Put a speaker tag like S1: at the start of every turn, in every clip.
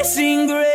S1: amazing grace.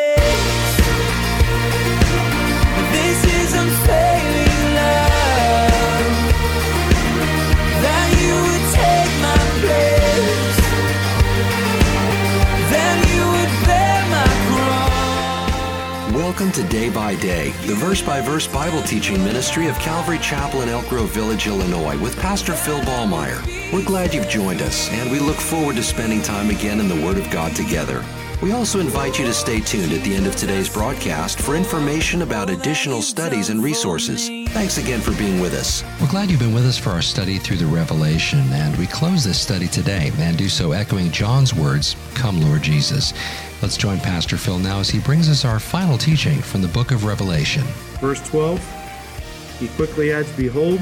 S2: Welcome to Day by Day, the verse by verse Bible teaching ministry of Calvary Chapel in Elk Grove Village, Illinois, with Pastor Phil Ballmaier. We're glad you've joined us, and we look forward to spending time again in the Word of God together. We also invite you to stay tuned at the end of today's broadcast for information about additional studies and resources. Thanks again for being with us.
S3: We're glad you've been with us for our study through the Revelation, and we close this study today and do so echoing John's words, Come, Lord Jesus. Let's join Pastor Phil now as he brings us our final teaching from the book of Revelation.
S4: Verse 12, he quickly adds, Behold,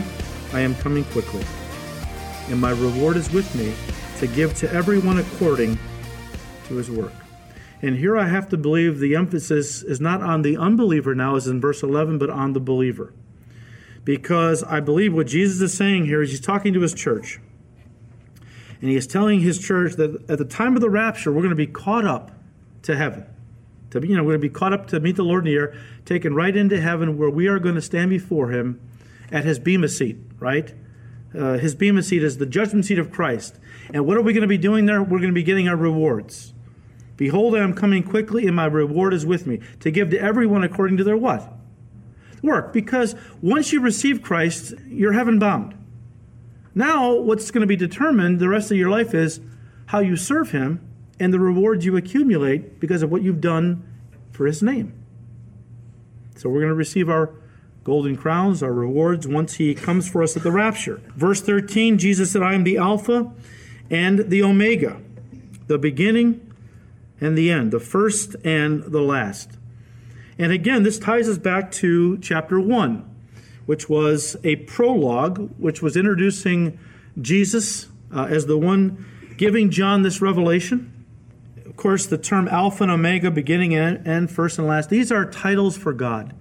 S4: I am coming quickly, and my reward is with me to give to everyone according to his work. And here I have to believe the emphasis is not on the unbeliever now, as in verse 11, but on the believer. Because I believe what Jesus is saying here is he's talking to his church. And he is telling his church that at the time of the rapture, we're going to be caught up to heaven. To be, you know, we're going to be caught up to meet the Lord in the air, taken right into heaven where we are going to stand before him at his bema seat, right? Uh, his bema seat is the judgment seat of Christ. And what are we going to be doing there? We're going to be getting our rewards. Behold, I am coming quickly, and my reward is with me, to give to everyone according to their what? Work. Because once you receive Christ, you're heaven bound. Now, what's going to be determined the rest of your life is how you serve Him and the rewards you accumulate because of what you've done for His name. So we're going to receive our golden crowns, our rewards, once He comes for us at the rapture. Verse 13 Jesus said, I am the Alpha and the Omega, the beginning and the end, the first and the last. And again, this ties us back to chapter 1 which was a prologue, which was introducing Jesus uh, as the one giving John this revelation. Of course, the term Alpha and Omega, beginning and end, first and last, these are titles for God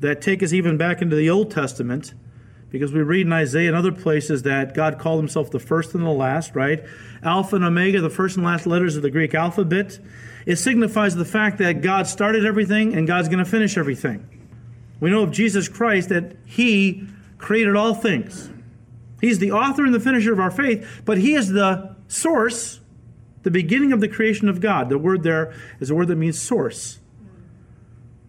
S4: that take us even back into the Old Testament, because we read in Isaiah and other places that God called himself the first and the last, right? Alpha and Omega, the first and last letters of the Greek alphabet. It signifies the fact that God started everything and God's going to finish everything. We know of Jesus Christ that He created all things. He's the author and the finisher of our faith, but He is the source, the beginning of the creation of God. The word there is a word that means source.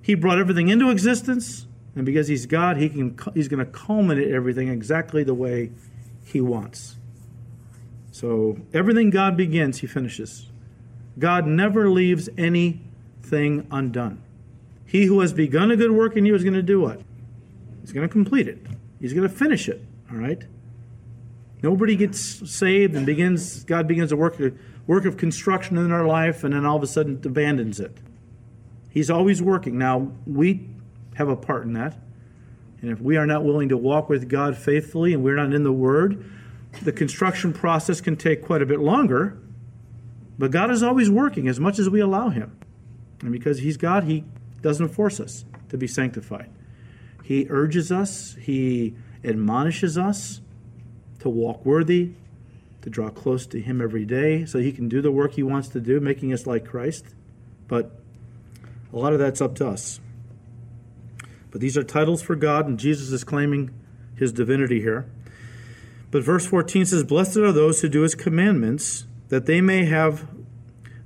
S4: He brought everything into existence, and because He's God, he can, He's going to culminate everything exactly the way He wants. So everything God begins, He finishes. God never leaves anything undone. He who has begun a good work in you is going to do what? He's going to complete it. He's going to finish it. All right. Nobody gets saved and begins. God begins a work a work of construction in our life, and then all of a sudden abandons it. He's always working. Now we have a part in that, and if we are not willing to walk with God faithfully, and we're not in the Word, the construction process can take quite a bit longer. But God is always working as much as we allow Him, and because He's God, He doesn't force us to be sanctified. He urges us, He admonishes us to walk worthy, to draw close to Him every day so He can do the work He wants to do, making us like Christ. But a lot of that's up to us. But these are titles for God, and Jesus is claiming His divinity here. But verse 14 says, Blessed are those who do His commandments, that they may have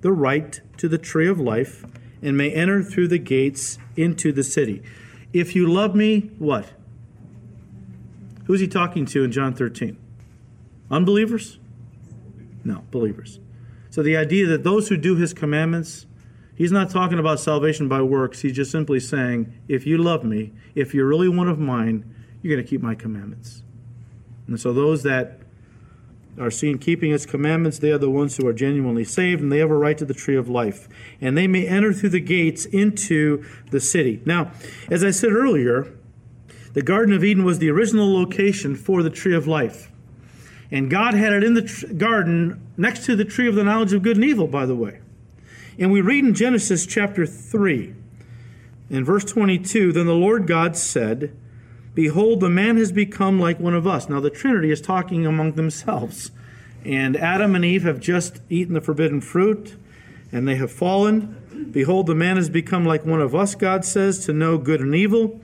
S4: the right to the tree of life and may enter through the gates into the city. If you love me, what? Who's he talking to in John 13? Unbelievers? No, believers. So the idea that those who do his commandments, he's not talking about salvation by works. He's just simply saying, if you love me, if you're really one of mine, you're going to keep my commandments. And so those that are seen keeping his commandments, they are the ones who are genuinely saved, and they have a right to the tree of life. And they may enter through the gates into the city. Now, as I said earlier, the Garden of Eden was the original location for the tree of life. And God had it in the tr- garden next to the tree of the knowledge of good and evil, by the way. And we read in Genesis chapter 3, in verse 22, Then the Lord God said, Behold, the man has become like one of us. Now, the Trinity is talking among themselves. And Adam and Eve have just eaten the forbidden fruit. and they have fallen. Behold, the man has become like one of us, God says, to know good and evil.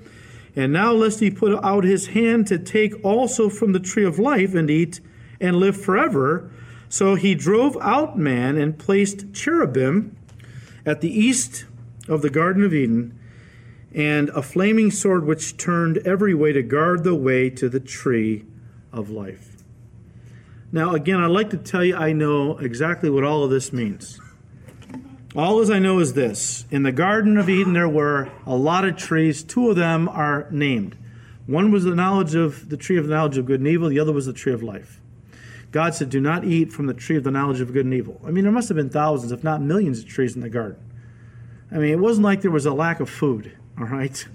S4: And now, lest he put out his hand to take also from the tree of life and eat and live forever. So he drove out man and placed cherubim at the east of the Garden of Eden, and a flaming sword which turned every way to guard the way to the tree of life. Now, again, I'd like to tell you I know exactly what all of this means. All as I know is this in the Garden of Eden, there were a lot of trees. Two of them are named. One was the knowledge of the tree of the knowledge of good and evil, the other was the tree of life. God said, Do not eat from the tree of the knowledge of good and evil. I mean, there must have been thousands, if not millions, of trees in the garden. I mean, it wasn't like there was a lack of food, all right?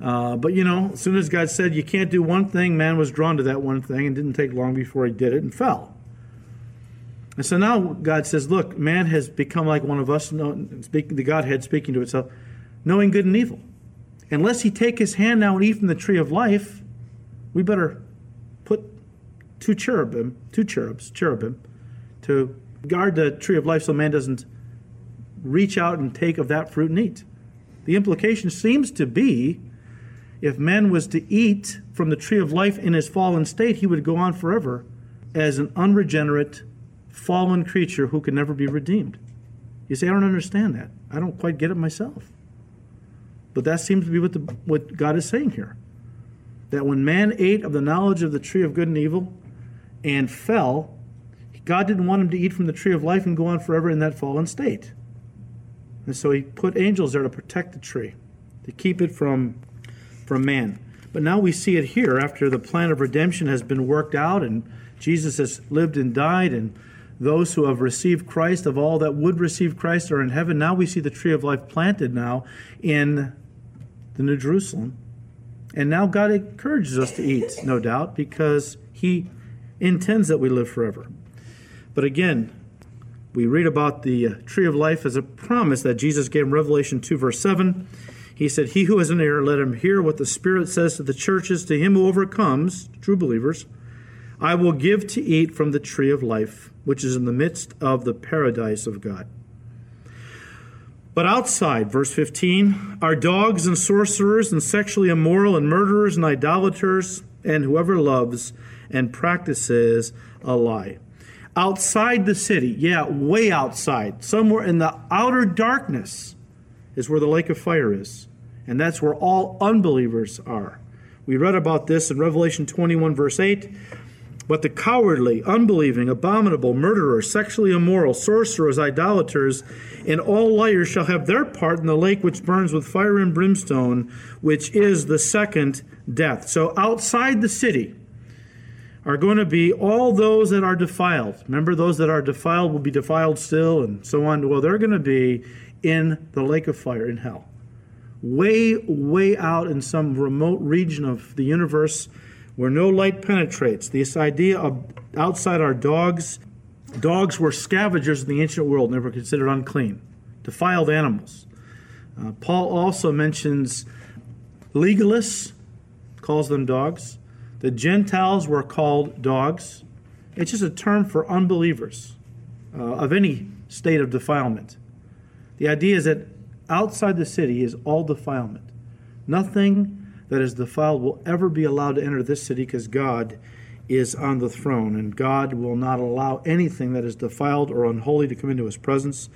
S4: Uh, but you know, as soon as God said you can't do one thing, man was drawn to that one thing and didn't take long before he did it and fell. And so now God says, Look, man has become like one of us, the Godhead speaking to itself, knowing good and evil. Unless he take his hand now and eat from the tree of life, we better two cherubim, two cherubs, cherubim, to guard the tree of life so man doesn't reach out and take of that fruit and eat. The implication seems to be if man was to eat from the tree of life in his fallen state, he would go on forever as an unregenerate, fallen creature who can never be redeemed. You say, I don't understand that. I don't quite get it myself. But that seems to be what, the, what God is saying here. That when man ate of the knowledge of the tree of good and evil and fell, God didn't want him to eat from the tree of life and go on forever in that fallen state. And so he put angels there to protect the tree, to keep it from, from man. But now we see it here after the plan of redemption has been worked out and Jesus has lived and died, and those who have received Christ, of all that would receive Christ, are in heaven. Now we see the tree of life planted now in the New Jerusalem. And now God encourages us to eat, no doubt, because He intends that we live forever. But again, we read about the uh, tree of life as a promise that Jesus gave in Revelation 2, verse 7. He said, He who has an ear, let him hear what the Spirit says to the churches. To him who overcomes, true believers, I will give to eat from the tree of life, which is in the midst of the paradise of God. But outside, verse 15, are dogs and sorcerers and sexually immoral and murderers and idolaters and whoever loves and practices a lie outside the city. Yeah, way outside. Somewhere in the outer darkness is where the lake of fire is. And that's where all unbelievers are. We read about this in Revelation 21, verse 8. But the cowardly, unbelieving, abominable, murderers, sexually immoral, sorcerers, idolaters, and all liars shall have their part in the lake which burns with fire and brimstone, which is the second death. So outside the city, are going to be all those that are defiled. Remember, those that are defiled will be defiled still, and so on. Well, they're going to be in the lake of fire in hell. Way, way out in some remote region of the universe where no light penetrates. This idea of outside our dogs, dogs were scavengers in the ancient world, never considered unclean, defiled animals. Uh, Paul also mentions legalists, calls them dogs. The Gentiles were called dogs. It's just a term for unbelievers uh, of any state of defilement. The idea is that outside the city is all defilement. Nothing that is defiled will ever be allowed to enter this city because God is on the throne, and God will not allow anything that is defiled or unholy to come into his presence.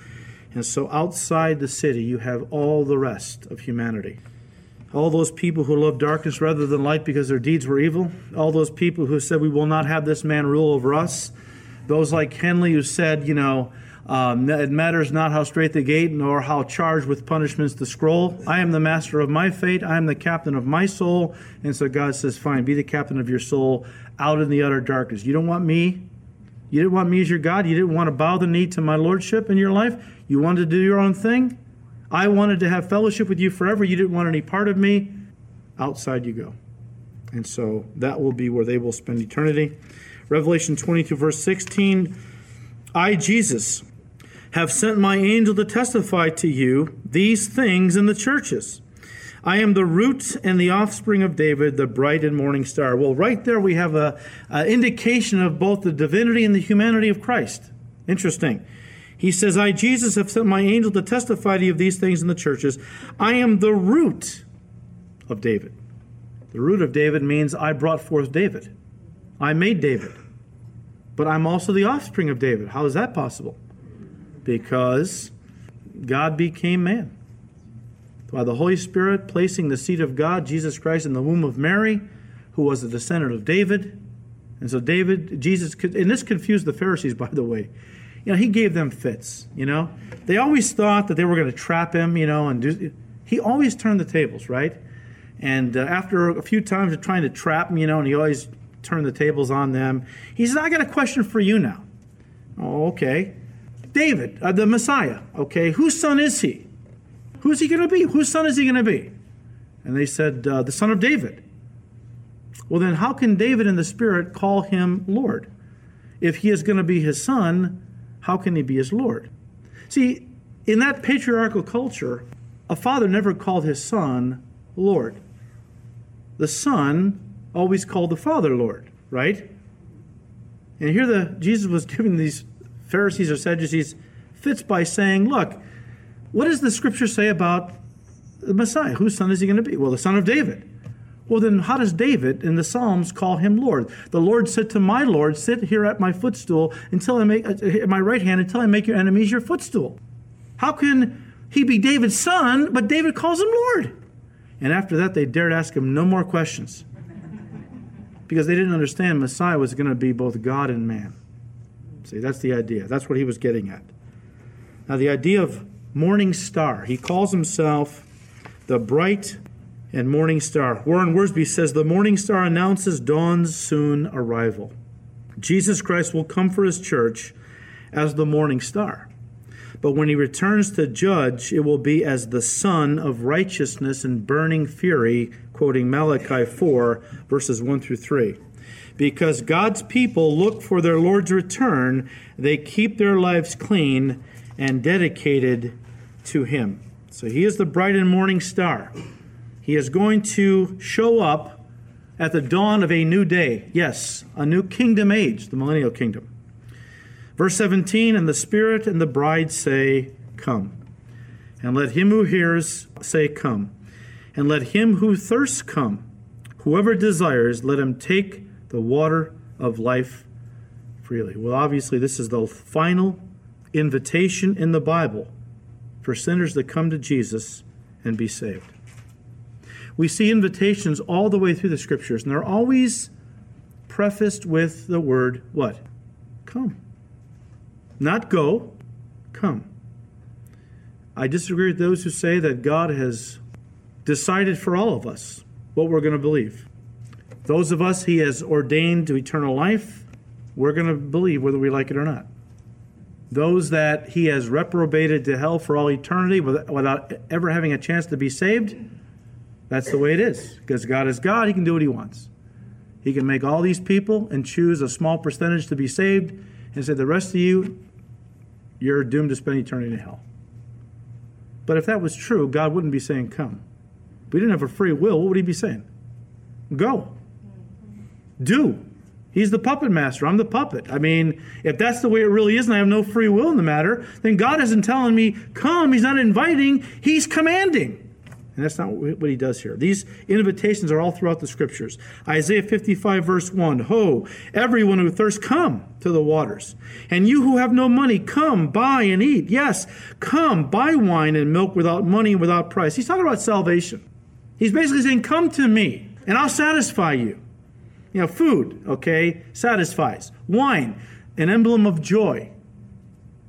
S4: And so outside the city, you have all the rest of humanity all those people who loved darkness rather than light because their deeds were evil, all those people who said, We will not have this man rule over us, those like Henley who said, You know, um, it matters not how straight the gate nor how charged with punishments the scroll. I am the master of my fate. I am the captain of my soul. And so God says, Fine, be the captain of your soul out in the utter darkness. You don't want me? You didn't want me as your God? You didn't want to bow the knee to my lordship in your life? You wanted to do your own thing? I wanted to have fellowship with you forever. You didn't want any part of me. Outside you go. And so that will be where they will spend eternity. Revelation 22, verse 16 I, Jesus, have sent my angel to testify to you these things in the churches. I am the root and the offspring of David, the bright and morning star. Well, right there we have a, a indication of both the divinity and the humanity of Christ. Interesting. He says, I, Jesus, have sent my angel to testify to you of these things in the churches. I am the root of David. The root of David means I brought forth David. I made David. But I'm also the offspring of David. How is that possible? Because God became man. By the Holy Spirit placing the seed of God, Jesus Christ, in the womb of Mary, who was a descendant of David. And so David, Jesus, and this confused the Pharisees, by the way. You know, he gave them fits, you know. They always thought that they were going to trap him, you know, and do, he always turned the tables, right? And uh, after a few times of trying to trap him, you know, and he always turned the tables on them, he said, I got a question for you now. Oh, okay. David, uh, the Messiah, okay, whose son is he? Who's he going to be? Whose son is he going to be? And they said, uh, the son of David. Well, then, how can David in the Spirit call him Lord? If he is going to be his son, how can he be his Lord? See, in that patriarchal culture, a father never called his son Lord. The son always called the father Lord, right? And here the Jesus was giving these Pharisees or Sadducees fits by saying, look, what does the scripture say about the Messiah? Whose son is he going to be? Well, the son of David. Well, then, how does David in the Psalms call him Lord? The Lord said to my Lord, Sit here at my footstool until I make my right hand until I make your enemies your footstool. How can he be David's son, but David calls him Lord? And after that, they dared ask him no more questions because they didn't understand Messiah was going to be both God and man. See, that's the idea. That's what he was getting at. Now, the idea of morning star, he calls himself the bright and morning star. Warren Wiersbe says the morning star announces dawn's soon arrival. Jesus Christ will come for his church as the morning star. But when he returns to judge, it will be as the sun of righteousness and burning fury, quoting Malachi 4, verses 1 through 3. Because God's people look for their Lord's return, they keep their lives clean and dedicated to him. So he is the bright and morning star. He is going to show up at the dawn of a new day. Yes, a new kingdom age, the millennial kingdom. Verse 17 And the Spirit and the bride say, Come. And let him who hears say, Come. And let him who thirsts come. Whoever desires, let him take the water of life freely. Well, obviously, this is the final invitation in the Bible for sinners to come to Jesus and be saved. We see invitations all the way through the scriptures, and they're always prefaced with the word what? Come. Not go, come. I disagree with those who say that God has decided for all of us what we're going to believe. Those of us He has ordained to eternal life, we're going to believe whether we like it or not. Those that He has reprobated to hell for all eternity without ever having a chance to be saved, that's the way it is. Because God is God, He can do what He wants. He can make all these people and choose a small percentage to be saved and say, the rest of you, you're doomed to spend eternity in hell. But if that was true, God wouldn't be saying, Come. If we didn't have a free will, what would He be saying? Go. Do. He's the puppet master. I'm the puppet. I mean, if that's the way it really is and I have no free will in the matter, then God isn't telling me, Come. He's not inviting, He's commanding. And that's not what he does here. These invitations are all throughout the scriptures. Isaiah 55, verse 1 Ho, everyone who thirsts, come to the waters. And you who have no money, come, buy and eat. Yes, come, buy wine and milk without money and without price. He's talking about salvation. He's basically saying, Come to me, and I'll satisfy you. You know, food, okay, satisfies. Wine, an emblem of joy.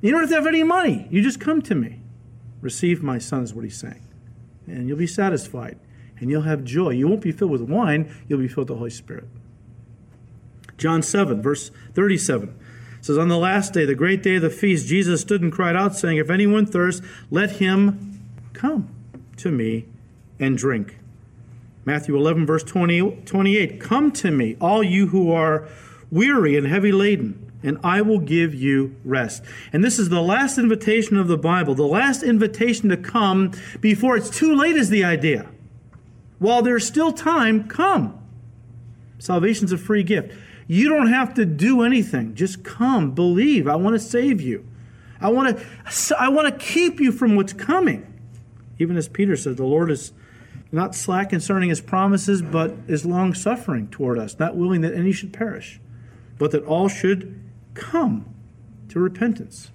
S4: You don't have to have any money. You just come to me. Receive my son, is what he's saying and you'll be satisfied and you'll have joy. You won't be filled with wine, you'll be filled with the Holy Spirit. John 7, verse 37 says, On the last day, the great day of the feast, Jesus stood and cried out, saying, If anyone thirsts, let him come to me and drink. Matthew 11, verse 20, 28 Come to me, all you who are weary and heavy laden and I will give you rest. And this is the last invitation of the Bible. The last invitation to come before it's too late is the idea. While there's still time, come. Salvation's a free gift. You don't have to do anything. Just come, believe. I want to save you. I want to I want to keep you from what's coming. Even as Peter said, the Lord is not slack concerning his promises, but is long suffering toward us, not willing that any should perish, but that all should come to repentance.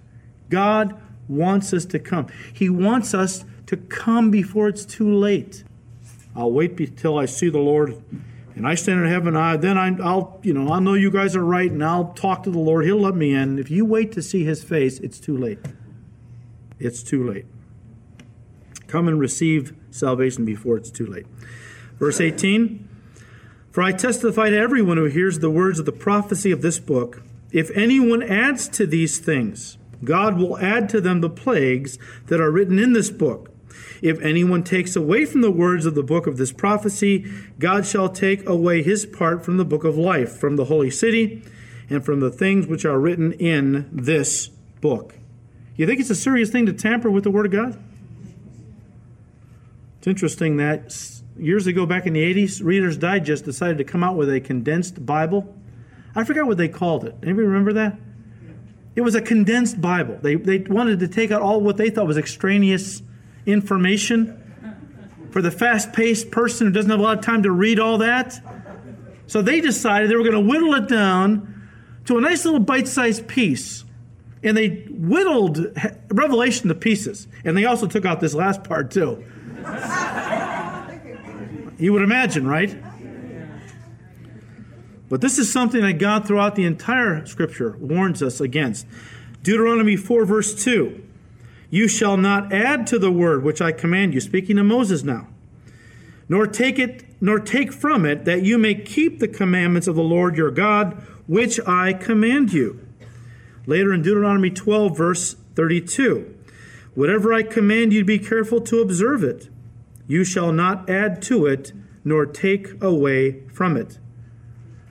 S4: God wants us to come. He wants us to come before it's too late. I'll wait till I see the Lord and I stand in heaven, I then I, will you know I'll know you guys are right, and I'll talk to the Lord. He'll let me in. If you wait to see His face, it's too late. It's too late. Come and receive salvation before it's too late. Verse 18 For I testify to everyone who hears the words of the prophecy of this book if anyone adds to these things, God will add to them the plagues that are written in this book. If anyone takes away from the words of the book of this prophecy, God shall take away his part from the book of life, from the holy city, and from the things which are written in this book. You think it's a serious thing to tamper with the Word of God? It's interesting that years ago, back in the 80s, Reader's Digest decided to come out with a condensed Bible. I forgot what they called it. Anybody remember that? It was a condensed Bible. They, they wanted to take out all what they thought was extraneous information for the fast paced person who doesn't have a lot of time to read all that. So they decided they were going to whittle it down to a nice little bite sized piece. And they whittled Revelation to pieces. And they also took out this last part, too. You would imagine, right? But this is something that God, throughout the entire scripture, warns us against. Deuteronomy 4, verse 2 You shall not add to the word which I command you, speaking to Moses now, nor take it, nor take from it, that you may keep the commandments of the Lord your God, which I command you. Later in Deuteronomy 12, verse 32 Whatever I command you, be careful to observe it. You shall not add to it, nor take away from it.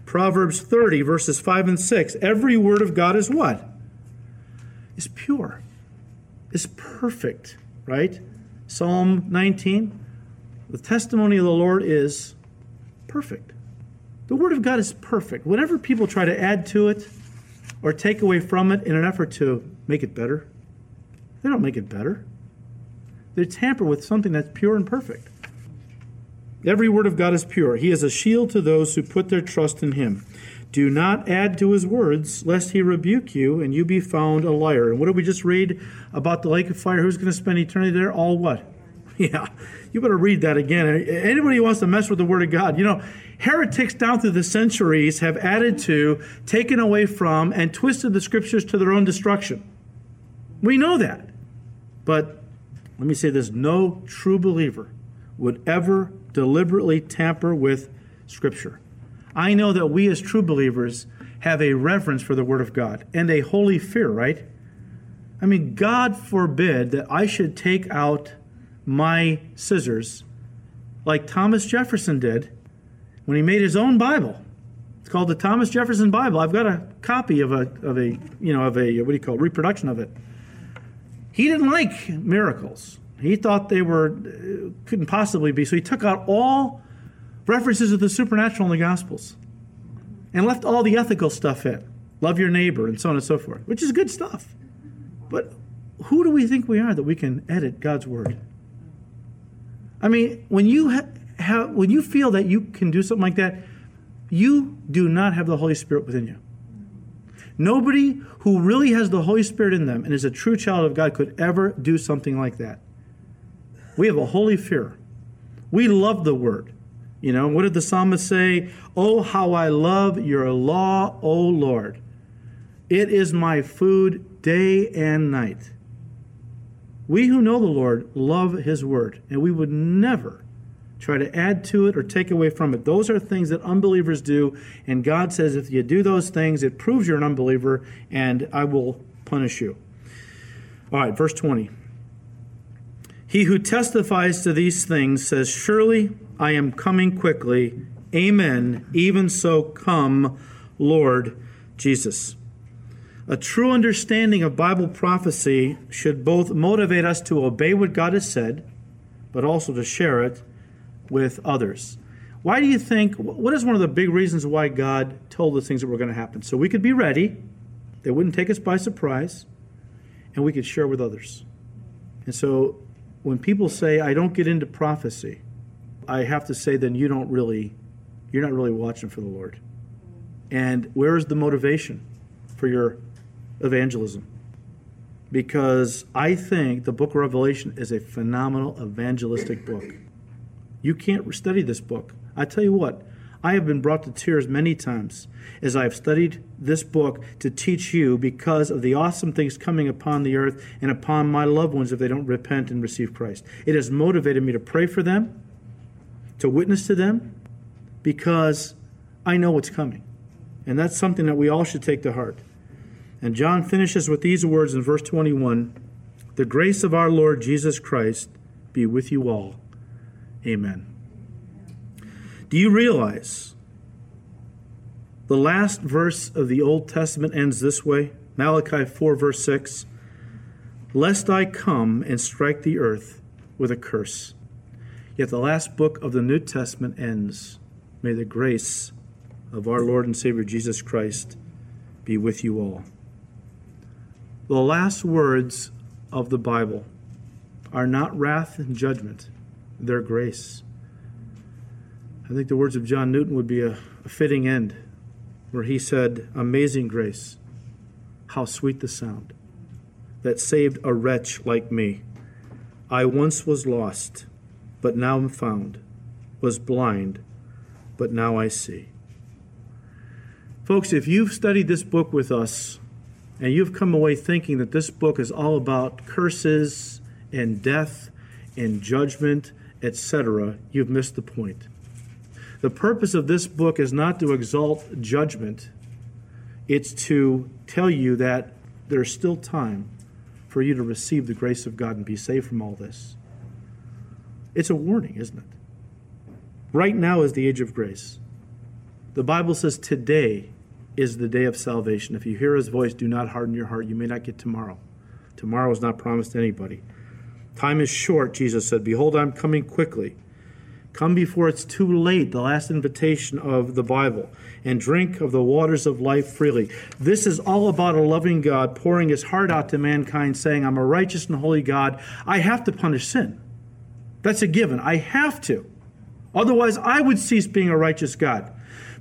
S4: Proverbs 30, verses 5 and 6. Every word of God is what? Is pure, is perfect, right? Psalm 19. The testimony of the Lord is perfect. The Word of God is perfect. Whatever people try to add to it or take away from it in an effort to make it better, they don't make it better. They tamper with something that's pure and perfect. Every word of God is pure. He is a shield to those who put their trust in him. Do not add to his words, lest he rebuke you and you be found a liar. And what did we just read about the lake of fire? Who's going to spend eternity there? All what? Yeah, you better read that again. Anybody who wants to mess with the word of God, you know, heretics down through the centuries have added to, taken away from, and twisted the scriptures to their own destruction. We know that. But let me say this no true believer would ever deliberately tamper with Scripture. I know that we as true believers have a reverence for the Word of God and a holy fear, right? I mean, God forbid that I should take out my scissors like Thomas Jefferson did when he made his own Bible. It's called the Thomas Jefferson Bible. I've got a copy of a of a you know of a what do you call it, reproduction of it. He didn't like miracles. He thought they were uh, couldn't possibly be. So he took out all references of the supernatural in the Gospels and left all the ethical stuff in. Love your neighbor and so on and so forth, which is good stuff. But who do we think we are that we can edit God's word? I mean, when you ha- have when you feel that you can do something like that, you do not have the Holy Spirit within you. Nobody who really has the Holy Spirit in them and is a true child of God could ever do something like that. We have a holy fear. We love the word. You know, what did the psalmist say? Oh, how I love your law, O Lord. It is my food day and night. We who know the Lord love his word, and we would never try to add to it or take away from it. Those are things that unbelievers do, and God says if you do those things, it proves you're an unbeliever, and I will punish you. All right, verse 20. He who testifies to these things says, Surely I am coming quickly. Amen. Even so, come, Lord Jesus. A true understanding of Bible prophecy should both motivate us to obey what God has said, but also to share it with others. Why do you think, what is one of the big reasons why God told us things that were going to happen? So we could be ready, they wouldn't take us by surprise, and we could share with others. And so when people say, I don't get into prophecy, I have to say, then you don't really, you're not really watching for the Lord. And where is the motivation for your evangelism? Because I think the book of Revelation is a phenomenal evangelistic book. You can't study this book. I tell you what, I have been brought to tears many times as I have studied this book to teach you because of the awesome things coming upon the earth and upon my loved ones if they don't repent and receive Christ. It has motivated me to pray for them, to witness to them, because I know what's coming. And that's something that we all should take to heart. And John finishes with these words in verse 21 The grace of our Lord Jesus Christ be with you all. Amen. Do you realize the last verse of the Old Testament ends this way? Malachi 4, verse 6 Lest I come and strike the earth with a curse. Yet the last book of the New Testament ends May the grace of our Lord and Savior Jesus Christ be with you all. The last words of the Bible are not wrath and judgment, they're grace. I think the words of John Newton would be a, a fitting end, where he said, Amazing grace, how sweet the sound that saved a wretch like me. I once was lost, but now am found, was blind, but now I see. Folks, if you've studied this book with us and you've come away thinking that this book is all about curses and death and judgment, etc., you've missed the point. The purpose of this book is not to exalt judgment, it's to tell you that there's still time for you to receive the grace of God and be saved from all this. It's a warning, isn't it? Right now is the age of grace. The Bible says today is the day of salvation. If you hear his voice, do not harden your heart. You may not get tomorrow. Tomorrow is not promised to anybody. Time is short, Jesus said. Behold, I'm coming quickly. Come before it's too late, the last invitation of the Bible, and drink of the waters of life freely. This is all about a loving God pouring his heart out to mankind, saying, I'm a righteous and holy God. I have to punish sin. That's a given. I have to. Otherwise, I would cease being a righteous God.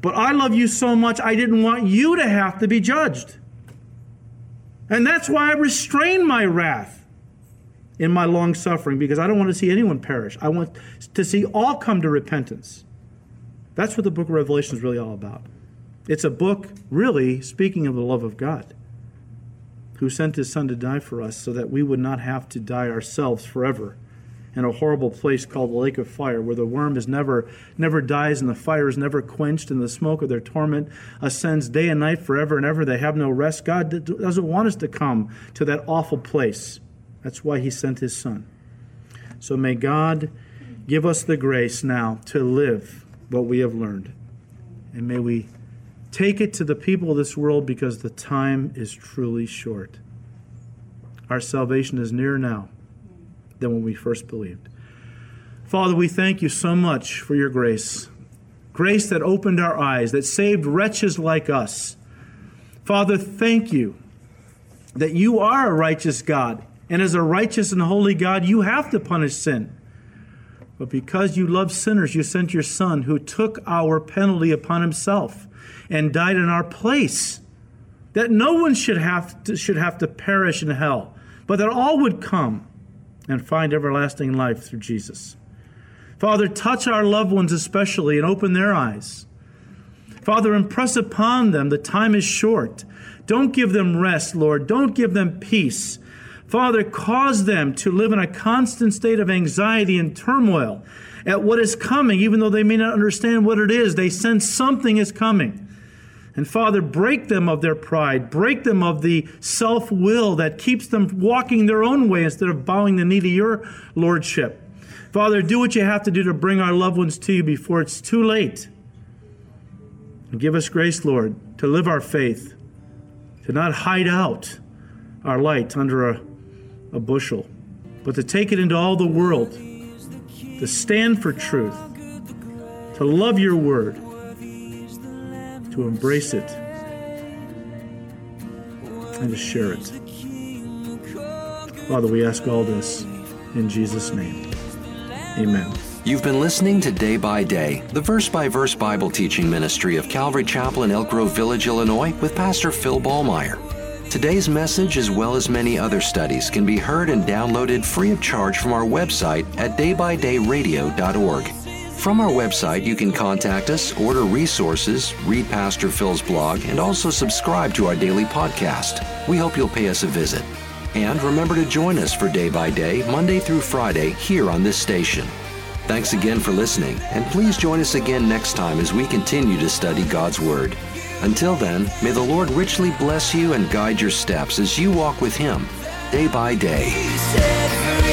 S4: But I love you so much, I didn't want you to have to be judged. And that's why I restrain my wrath in my long suffering because I don't want to see anyone perish. I want to see all come to repentance. That's what the book of Revelation is really all about. It's a book, really, speaking of the love of God, who sent his son to die for us so that we would not have to die ourselves forever in a horrible place called the lake of fire where the worm is never never dies and the fire is never quenched and the smoke of their torment ascends day and night forever and ever they have no rest god doesn't want us to come to that awful place that's why he sent his son. So may God give us the grace now to live what we have learned. And may we take it to the people of this world because the time is truly short. Our salvation is nearer now than when we first believed. Father, we thank you so much for your grace. Grace that opened our eyes, that saved wretches like us. Father, thank you that you are a righteous God and as a righteous and holy God, you have to punish sin. But because you love sinners, you sent your Son who took our penalty upon himself and died in our place. That no one should have to, should have to perish in hell, but that all would come and find everlasting life through Jesus. Father, touch our loved ones especially and open their eyes. Father, impress upon them the time is short. Don't give them rest, Lord. Don't give them peace. Father, cause them to live in a constant state of anxiety and turmoil at what is coming, even though they may not understand what it is. They sense something is coming. And Father, break them of their pride, break them of the self will that keeps them walking their own way instead of bowing the knee to your lordship. Father, do what you have to do to bring our loved ones to you before it's too late. And give us grace, Lord, to live our faith, to not hide out our light under a a bushel, but to take it into all the world, to stand for truth, to love your word, to embrace it, and to share it. Father, we ask all this in Jesus' name. Amen.
S2: You've been listening to Day by Day, the verse by verse Bible teaching ministry of Calvary Chapel in Elk Grove Village, Illinois, with Pastor Phil Ballmaier. Today's message, as well as many other studies, can be heard and downloaded free of charge from our website at daybydayradio.org. From our website, you can contact us, order resources, read Pastor Phil's blog, and also subscribe to our daily podcast. We hope you'll pay us a visit. And remember to join us for Day by Day, Monday through Friday, here on this station. Thanks again for listening, and please join us again next time as we continue to study God's Word. Until then, may the Lord richly bless you and guide your steps as you walk with Him day by day.